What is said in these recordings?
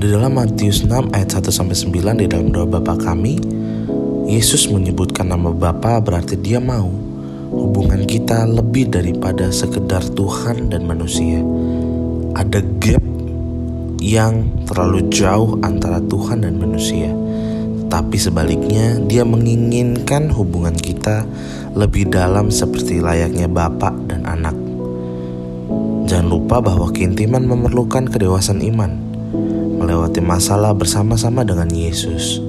di dalam Matius 6 ayat 1 sampai 9 di dalam doa Bapa kami, Yesus menyebutkan nama Bapa berarti Dia mau hubungan kita lebih daripada sekedar Tuhan dan manusia. Ada gap yang terlalu jauh antara Tuhan dan manusia. Tapi sebaliknya, Dia menginginkan hubungan kita lebih dalam seperti layaknya Bapak dan anak. Jangan lupa bahwa keintiman memerlukan kedewasaan iman melewati masalah bersama-sama dengan Yesus.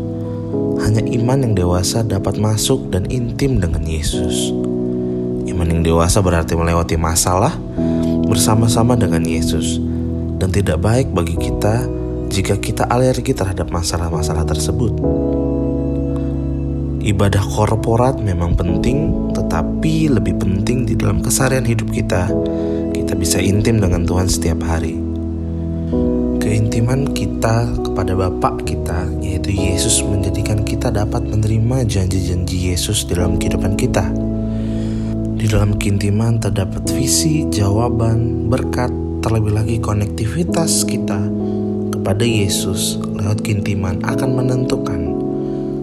Hanya iman yang dewasa dapat masuk dan intim dengan Yesus. Iman yang dewasa berarti melewati masalah bersama-sama dengan Yesus, dan tidak baik bagi kita jika kita alergi terhadap masalah-masalah tersebut. Ibadah korporat memang penting, tetapi lebih penting di dalam keseharian hidup kita. Kita bisa intim dengan Tuhan setiap hari keintiman kita kepada Bapak kita, yaitu Yesus, menjadikan kita dapat menerima janji-janji Yesus dalam kehidupan kita. Di dalam keintiman terdapat visi, jawaban, berkat, terlebih lagi konektivitas kita kepada Yesus lewat keintiman akan menentukan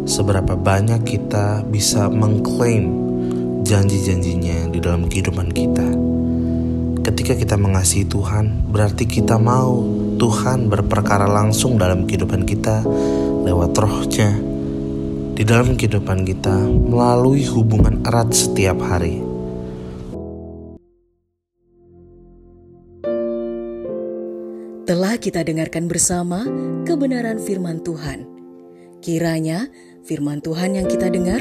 seberapa banyak kita bisa mengklaim janji-janjinya di dalam kehidupan kita. Ketika kita mengasihi Tuhan, berarti kita mau Tuhan berperkara langsung dalam kehidupan kita lewat rohnya di dalam kehidupan kita melalui hubungan erat setiap hari. Telah kita dengarkan bersama kebenaran firman Tuhan. Kiranya firman Tuhan yang kita dengar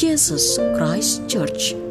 Jesus Christ Church.